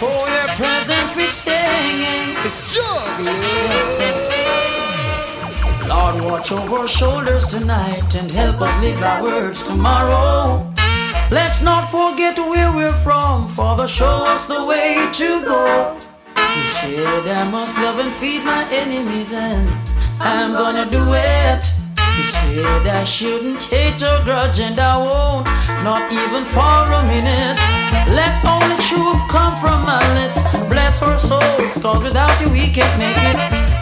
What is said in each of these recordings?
For your presence we singing. It's juggling. Lord, watch over our shoulders tonight and help us live our words tomorrow. Let's not forget where we're from, Father, show us the way to go. You said I must love and feed my enemies, and I'm gonna do it. You said I shouldn't hate or grudge, and I won't, not even for a minute. Let only truth come from my lips. Bless our souls, cause without you we can't make it.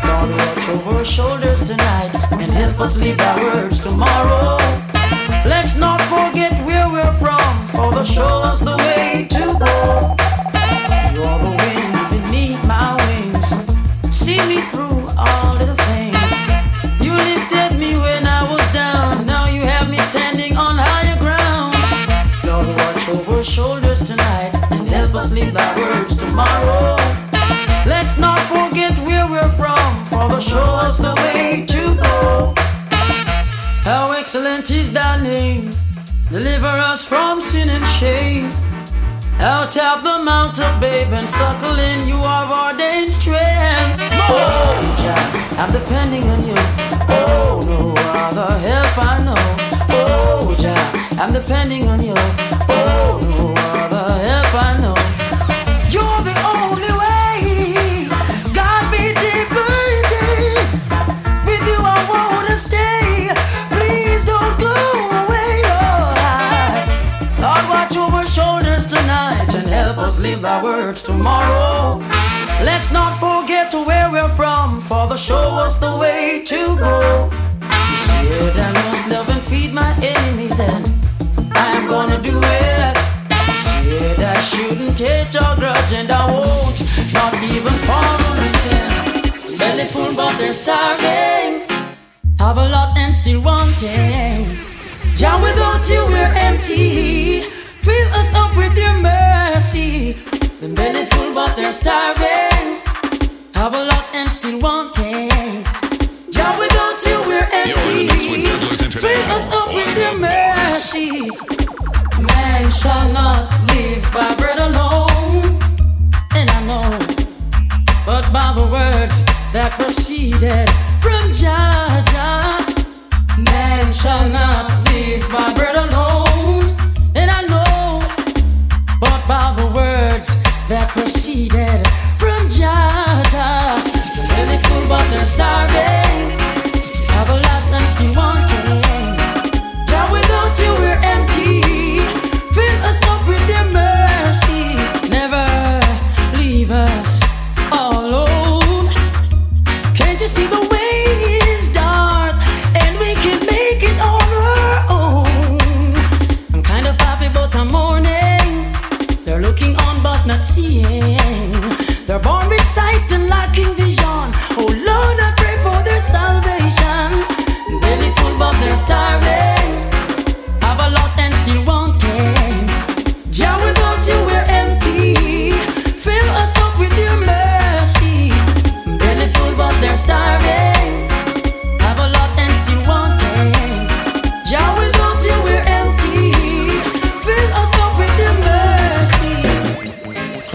Lord, watch over our shoulders tonight and help us live our words tomorrow. Let's not forget where we're from, for the show us the way to go. You're the and help us live our words tomorrow. Let's not forget where we're from, for the show us the way to go. How excellent is thy name. Deliver us from sin and shame. Out of the mountain, babe, and suckle in you have ordained strength. Oh, Jah, I'm depending on you. Oh, no other help I know. Oh, Jah, I'm depending on you. Oh, no live our words tomorrow. Let's not forget to where we're from, for the show us the way to go. You said I must love and feed my enemies, and I'm gonna do it. You said I shouldn't hate or grudge, and I won't, not even for a mistake. Belly full, but they're starving. Have a lot and still wanting. Jah, without you we're empty. Fill us up with your mercy. The belly full but they're starving. Have a lot and still wanting. Jah, without you we're You're in the mix with empty. Fill us up with your mercy. Man shall not live by bread alone. And I know but by the words that proceeded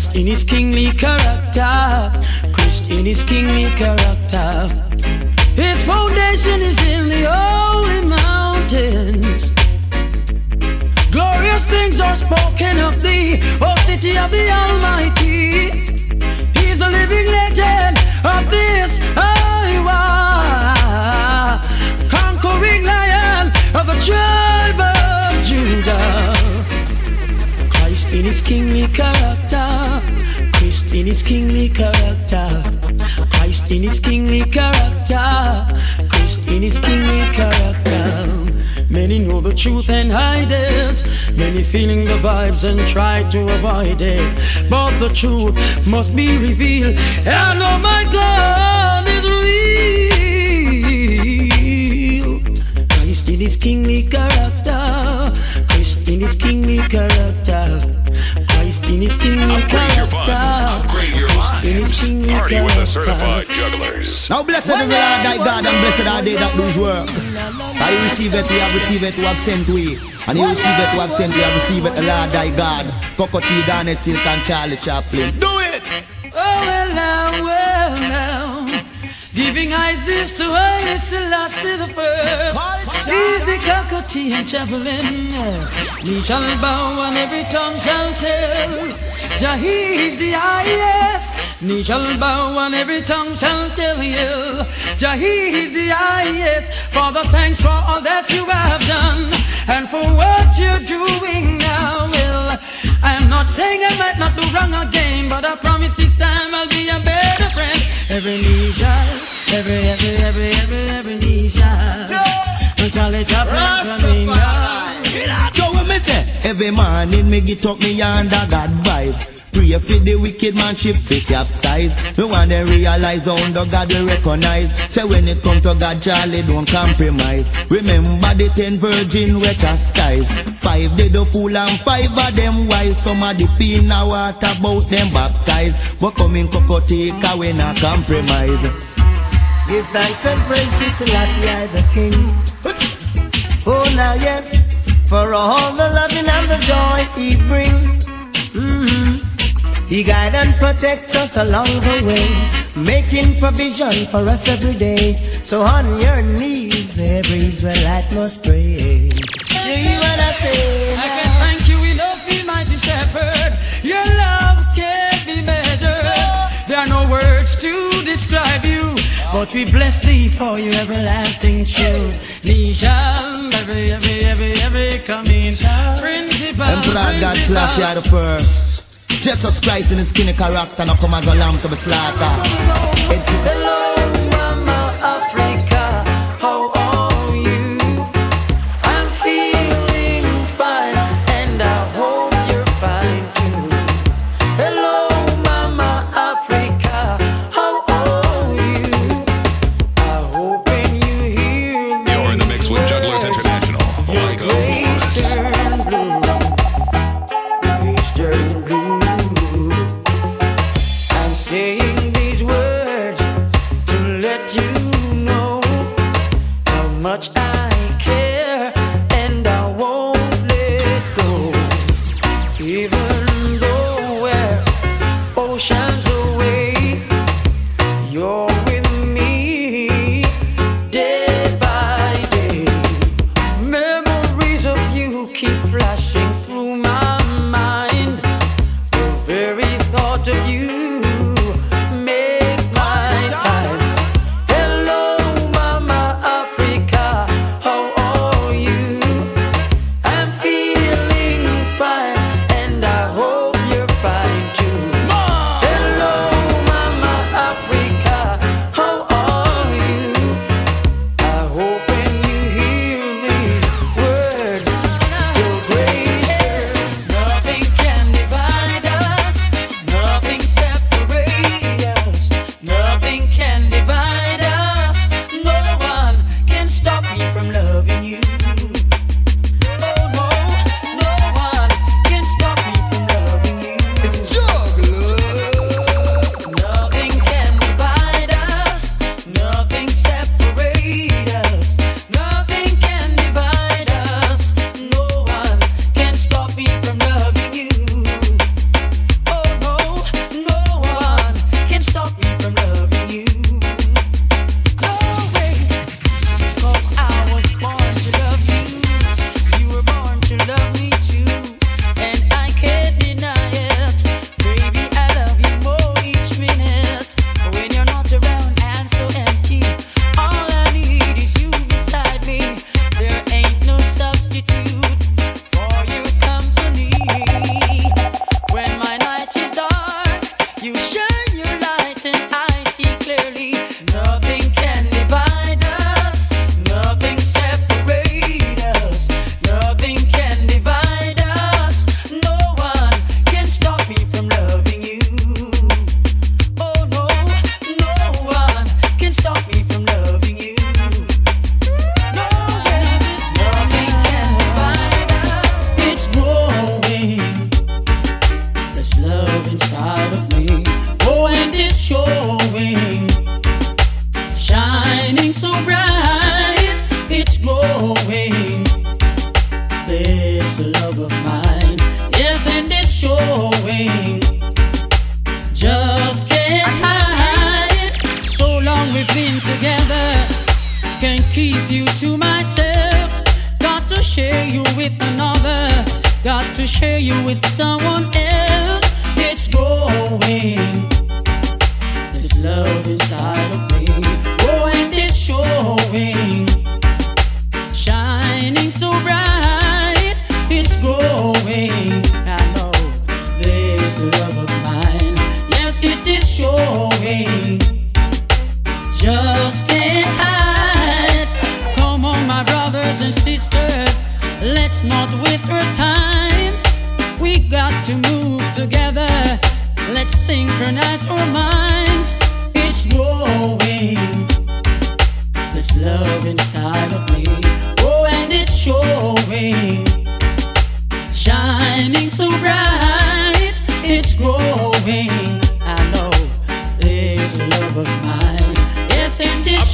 Christ in his kingly character. Christ in his kingly character. His foundation is in the holy mountains. Glorious things are spoken of thee, O city of the Almighty. He's the living legend of this Iowa, conquering lion of the tribe of Judah. Christ in his kingly character. Christ in his kingly character. Christ in his kingly character. Christ in his kingly character. Many know the truth and hide it. Many feeling the vibes and try to avoid it. But the truth must be revealed. And oh my God is real. Christ in his kingly character. Christ in his kingly character. Christ in his kingly Upgrade character. your fun. Upgrade your lives. Party with the certified jugglers. Now blessed is the Lord thy God and blessed are they that lose work. I receive it, we have received it, we have sent we. And you receive it, we have sent, we have received it, the Lord thy God. Cocoa Tea, Garnet, Silk and Charlie Chaplin. Do it! Oh well now, well now. Giving Isis to Haile Selassie the first. Easy cockatoo and chaplain. Knee shall bow and every tongue shall tell. Jah is the highest. Knee shall bow and every tongue shall tell you. Jah is the highest. Father, thanks for all that you have done and for what you're doing now. Well, I'm not saying I might not do wrong again, but I promise this time I'll be a better friend. Every knee shall, every, every, every, every, every knee shall. Charlie Chaplin coming down. Joe, what me say? Every morning me get up me under God vibes. Pray for the wicked man ship fi capsize. Me want them realize how under God we recognize. Say when it come to God, Charlie don't compromise. Remember the ten virgin we chastise. Five they the fool and five of them wise. Some of the pee in the water about them baptized. But coming cocoa take away not compromise. Give thanks and praise to Selassie I the King. Oh now yes, for all the loving and the joy he bring. Mhm. He guide and protect us along the way, making provision for us every day. So on your knees, every Israelite must pray. You hear what I say? But we bless thee for your everlasting truth. Thee shall every, every, every, every coming principal. Emperor God Selassie are the first. Jesus Christ in his skinny character now come as a lamb to be slaughtered. You're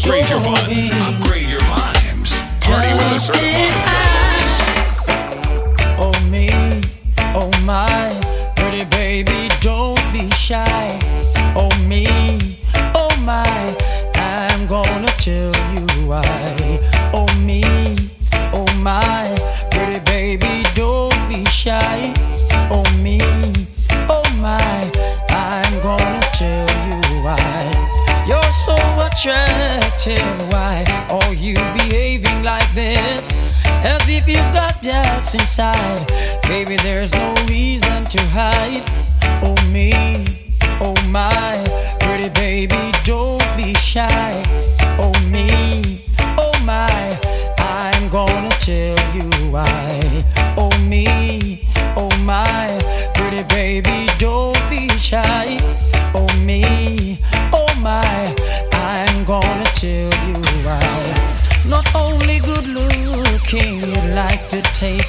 Upgrade your fun. Upgrade your vibes. Party with Oh me, oh my, pretty baby, don't be shy. inside. Baby, there's no reason to hide. Oh, me, oh, my. Pretty baby, don't be shy. Oh, me, oh, my. I'm gonna tell you why. Oh, me, oh, my. Pretty baby, don't.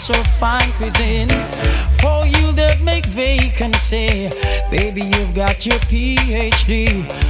so fine cuisine. For you that make vacancy, baby, you've got your PhD.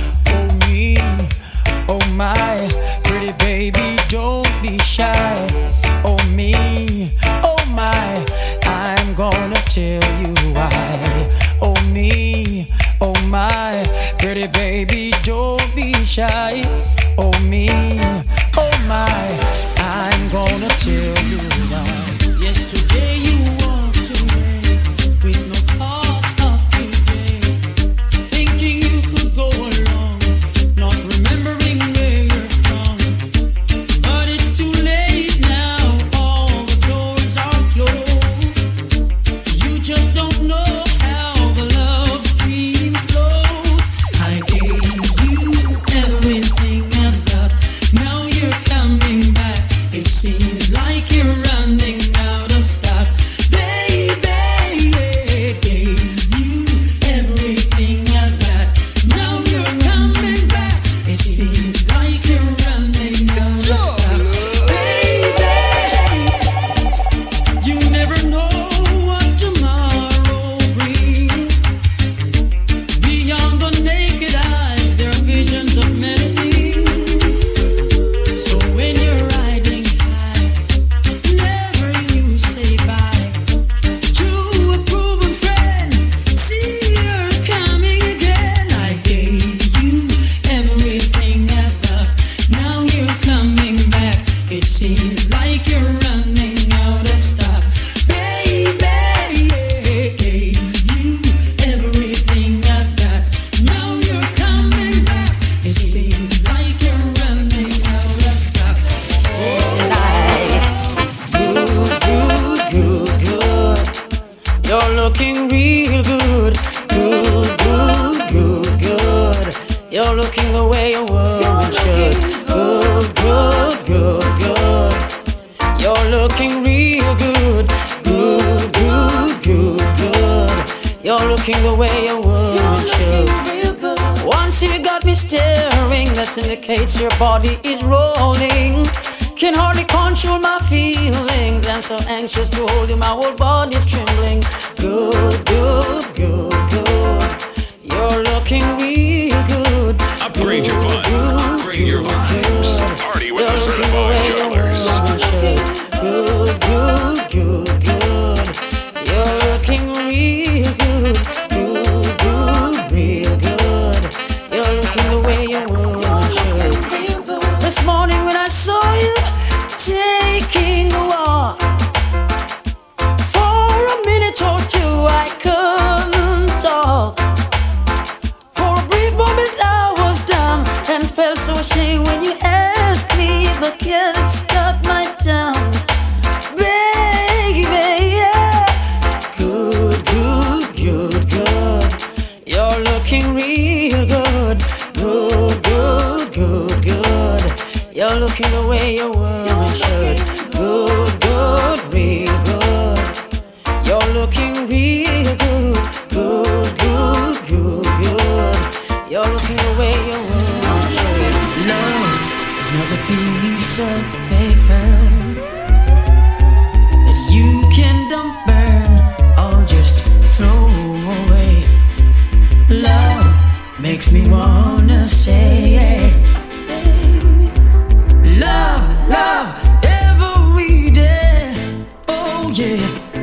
yeah.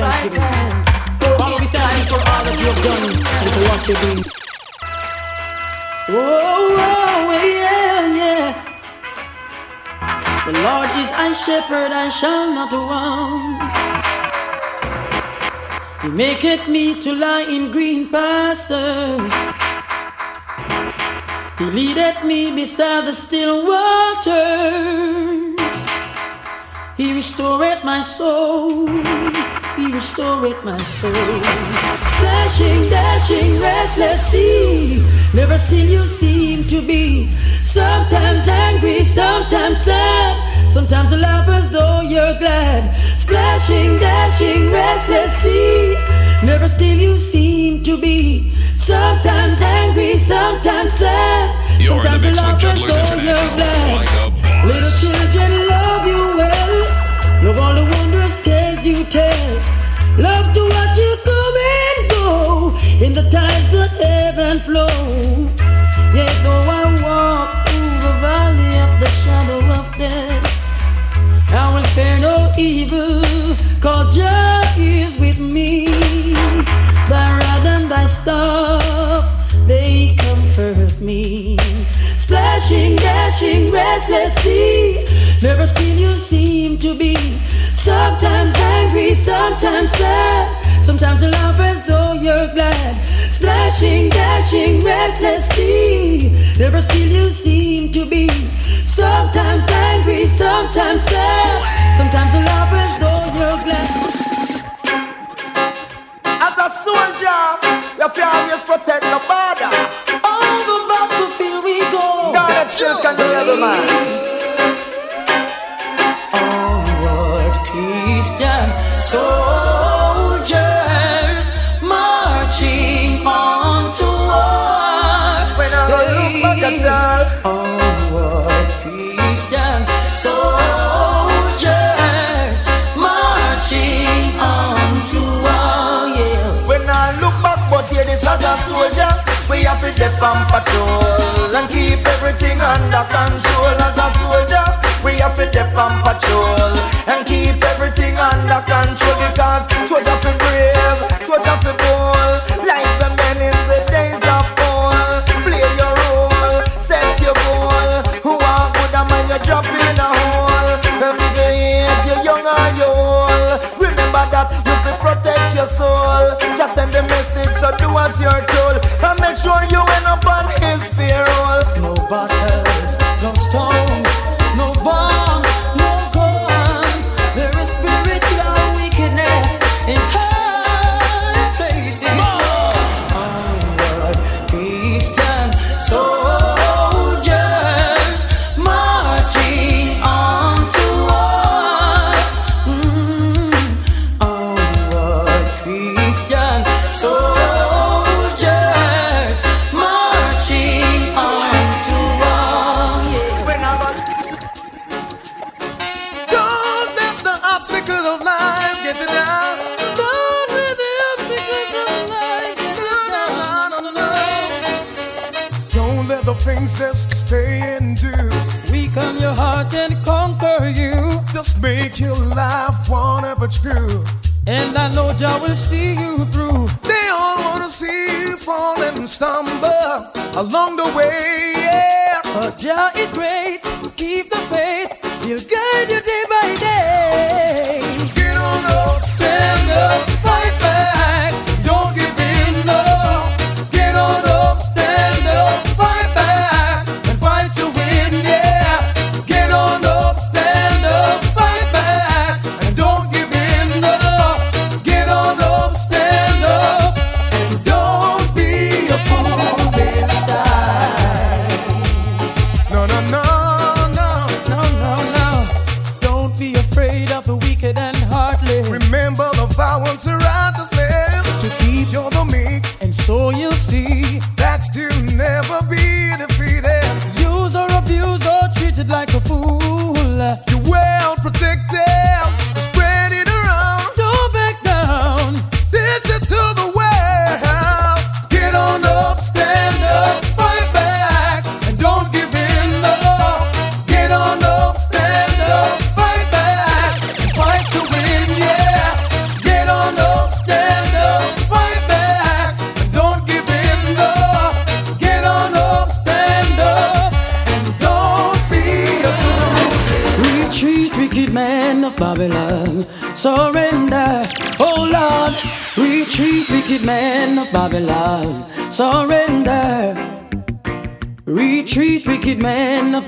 I'll be sorry for all for what you're. Oh, oh, yeah, yeah. The Lord is my shepherd, I shall not want. He maketh me to lie in green pastures. He leadeth me beside the still waters. He restoreth my soul he restored my soul. Splashing, dashing, restless sea, never still you seem to be. Sometimes angry, sometimes sad, sometimes a laugh as though you're glad. Splashing, dashing, restless sea, never still you seem to be. Sometimes angry, sometimes sad. You're sometimes in the mix with Jugglers International. Like. Little children sometimes sad, sometimes in love as though you're glad. Splashing, dashing, restless sea, never still you seem to be. Sometimes angry, sometimes sad, sometimes in love as though you're glad. As a soldier, we have to protect the border. On the battlefield we go. God, children, the other man. step on patrol and keep everything under control. As a soldier, we have to step on patrol and keep everything under control because soldier feel brave, soldier feel bold, like the men in the days of old. Play your role, set your goal. Who are good a man you drop in a hole? The middle age, you young or you old. Remember that you feel protect your soul. Just send a message, so do as you're told, and make sure you. things to stay and do. Weaken your heart and conquer you. Just make your life one ever true. And I know Jah will see you through. They all wanna see you fall and stumble along the way. Yeah. But Jah is great. Keep the faith. He'll guide you.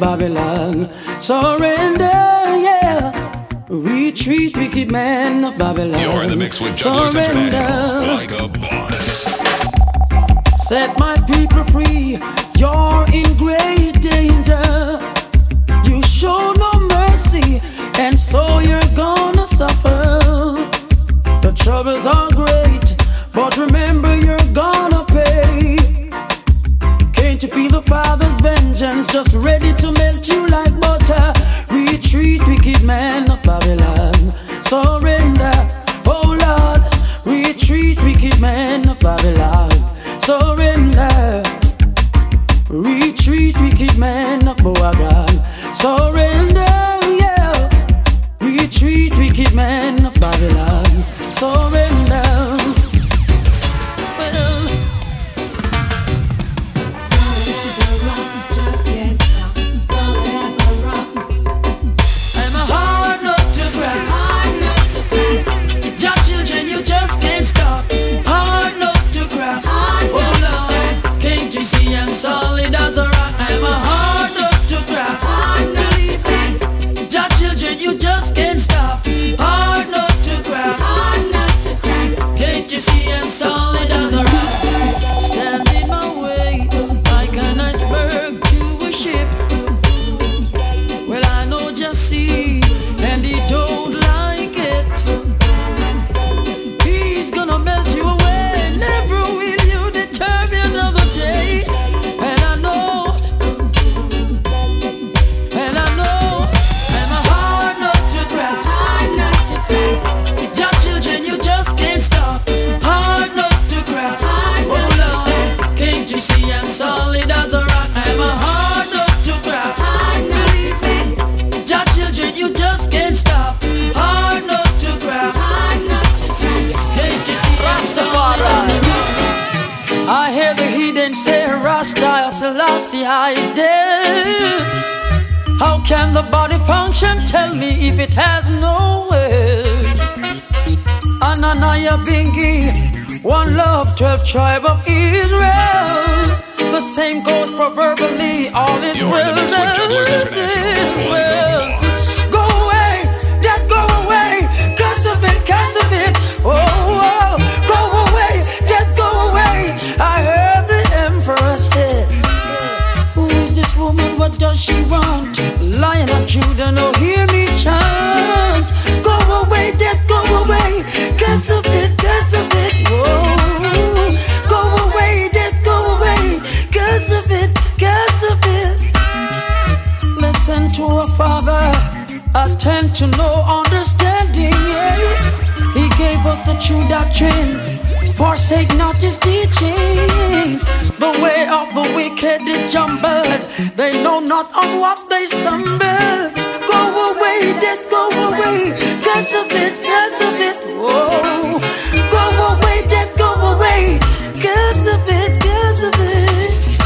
Babylon. Surrender, yeah. Retreat, wicked man of Babylon. You're in the mix with Jugglers Surrender. International, like a boss. Set my people free glassy eyes dead. How can the body function? Tell me if it has no will. Ananaya Bingi, one love, twelve tribe of Israel. The same goes proverbially, all is You're well. Go away, death, go away, curse of it, curse of it. oh. oh. does she want? Lion of Judah, no, hear me chant. Go away, death, go away. Cause of it, cause of it, whoa. Go away, death, go away. Cause of it, cause of it. Listen to a father, attend to no understanding. Yeah. He gave us the true doctrine Forsake not his teachings. The way of the wicked is jumbled. They know not on what they stumble. Go away, death, go away. Curse of it, curse of it. Oh, go away, death, go away. Curse of it, curse of it.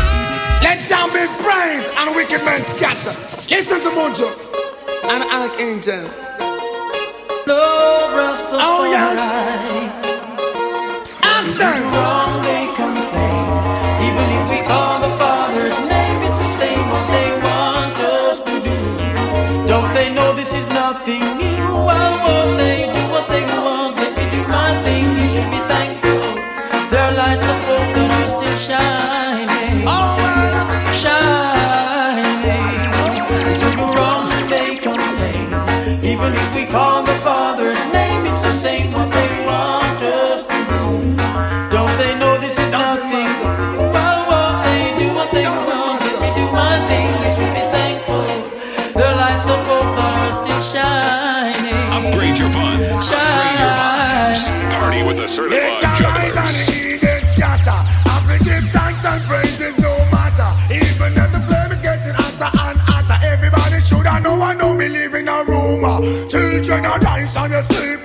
Let down be praise and wicked men scatter. Listen to Mojo and Archangel. No rest of Oh, yes. with the certified jugglers. Even the flame is getting hotter and hotter Everybody should know I know a rumor. Children are dying and you sleep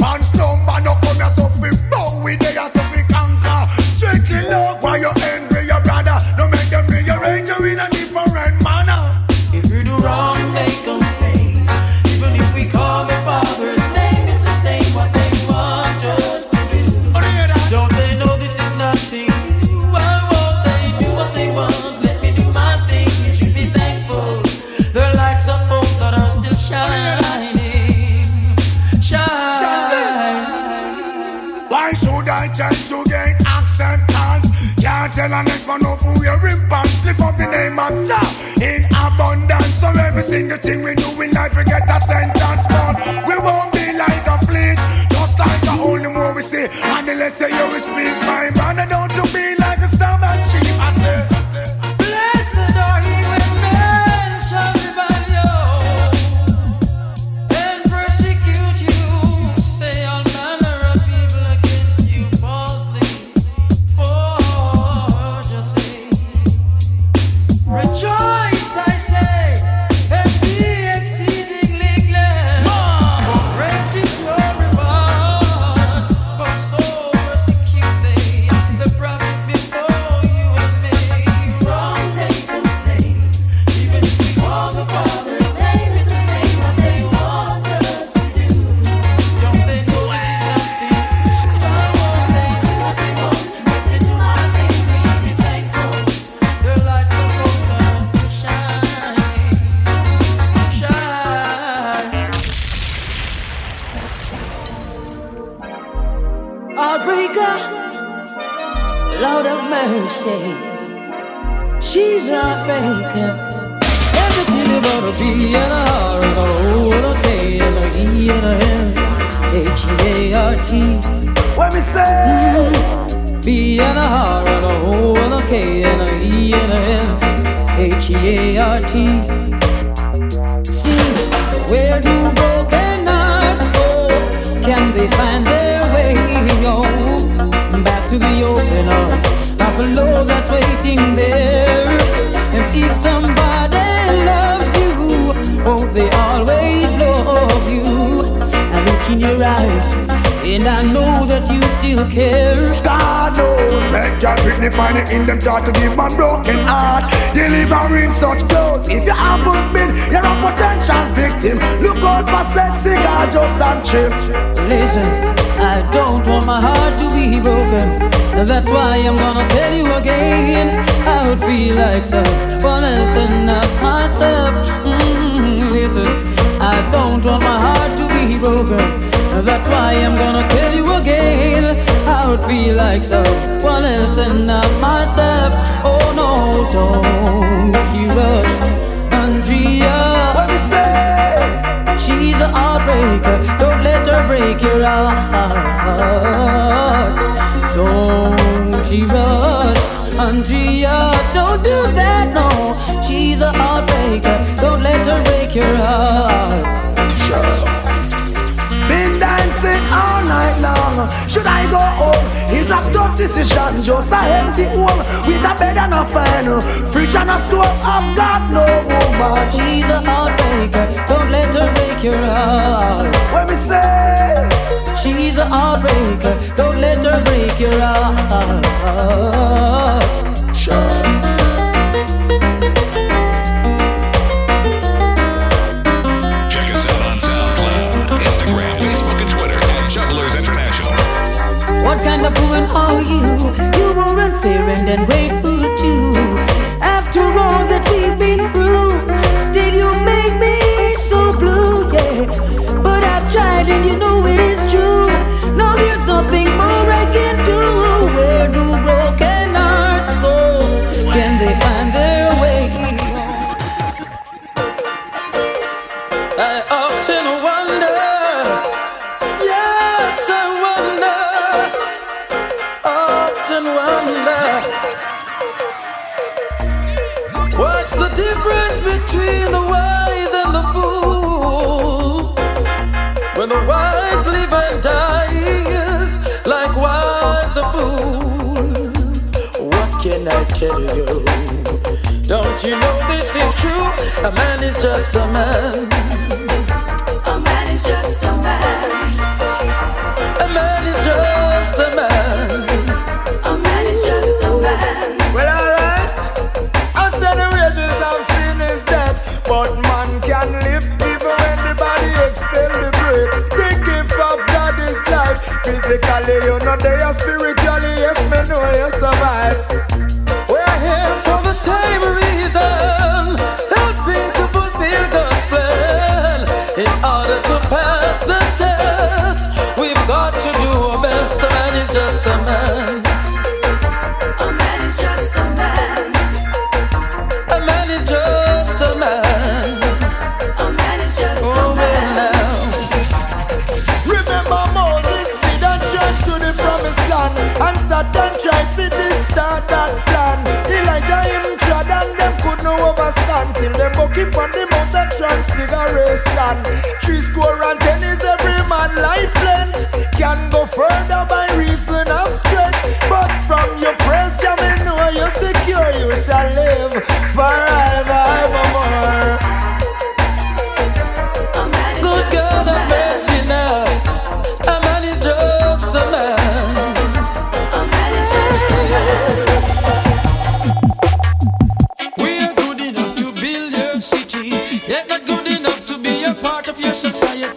your Britney find it in them thought to give my broken heart. Delivering such blows. If you haven't been, you're a potential victim. Look out for sexy gorgeous and chip. Listen, I don't want my heart to be broken. That's why I'm gonna tell you again. I would feel like someone else and not myself. Mm-hmm. Listen, I don't want my heart to be broken. That's why I'm gonna tell you again. I would feel like someone else and not myself. Oh no, don't you rush, Andrea. What me say? She's a heartbreaker. Don't let her break your heart. Don't you rush, Andrea. Don't do that, no. She's a heartbreaker. Don't let her break your heart. All night long. Should I go home? It's a tough decision. Just a empty home with a bed and a fan, fridge and a stove. I've got no woman. She's a heartbreaker. Don't let her break your heart. What me say? She's a heartbreaker. Don't let her break your heart. Him on the mount of transfiguration. Three score and ten is every man life length. Can go further by reason of strength. But from your praise you know you're secure You shall live forever your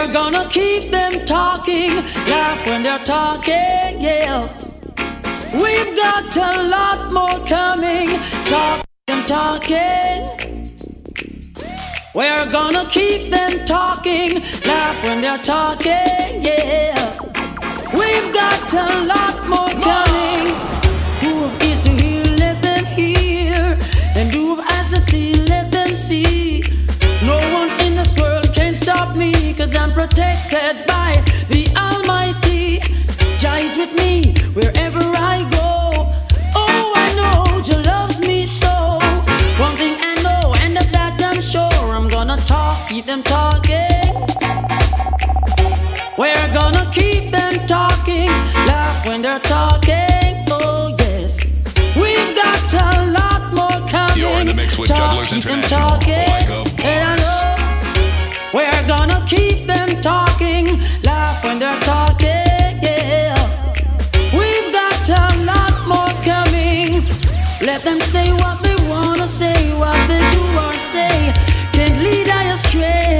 we're gonna keep them talking, laugh when they're talking, yeah. We've got a lot more coming, talk them talking. We're gonna keep them talking, laugh when they're talking, yeah. We've got a lot more coming. Cause I'm protected by the Almighty. Jah is with me wherever I go. Oh, I know Jah loves me so. One thing I know, and of that I'm sure, I'm gonna talk, keep them talking. We're gonna keep them talking, laugh when they're talking. Oh yes, we've got a lot more coming. You're in the mix with Talk, Jugglers International, like a and I boss. We're gonna keep them talking, laugh when they're talking. Yeah, we've got a lot more coming. Let them say what they wanna say, what they do or say. Can't lead I astray.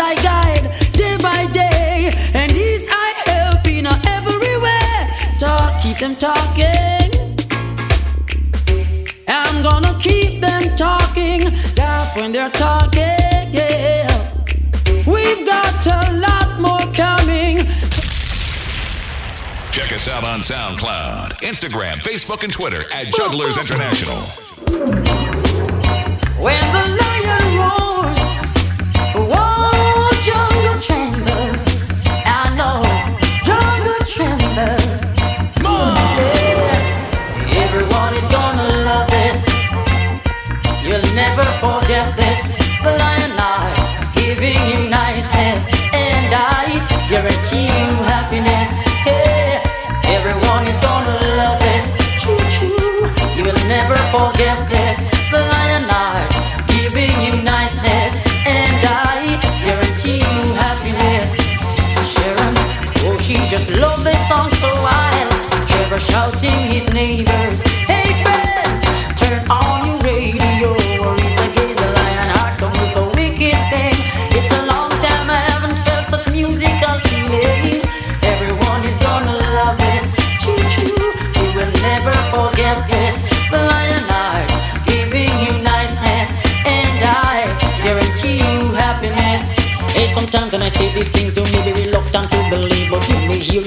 I guide day by day, and I help in every way. Talk, keep them talking. I'm gonna keep them talking, laugh when they're talking. Yeah, we've got a lot more coming. Check us out on SoundCloud, Instagram, Facebook, and Twitter at Jugglers International. When the neighbors,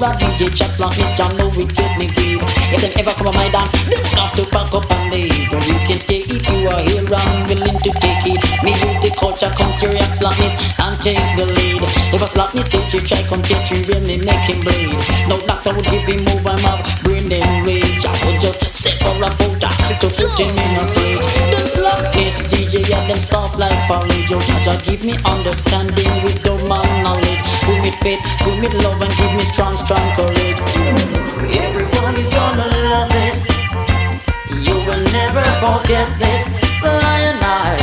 a DJ chat like this, John know it get me grieve. If them ever come on my dance, they have to pack up and leave. But you can stay if you are here and willing to take it. Me use the culture, come react slackness and take the lead. If a get you try, come test you, really make him bleed. No doctor would give him move, I'm up, brain them rage. I would just sit for a powder to put him in a fridge. Them slackness And them soft like porridge. Yo, Jaja give me understanding, wisdom and knowledge. Give me faith, give me love and give me strong, strong courage. Everyone is gonna love this. You will never forget this. Lion eye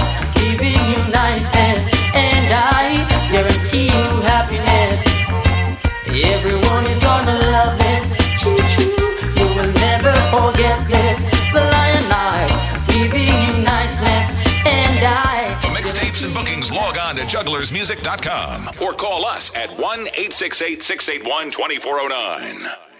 jugglersmusic.com or call us at 1 868 681 2409.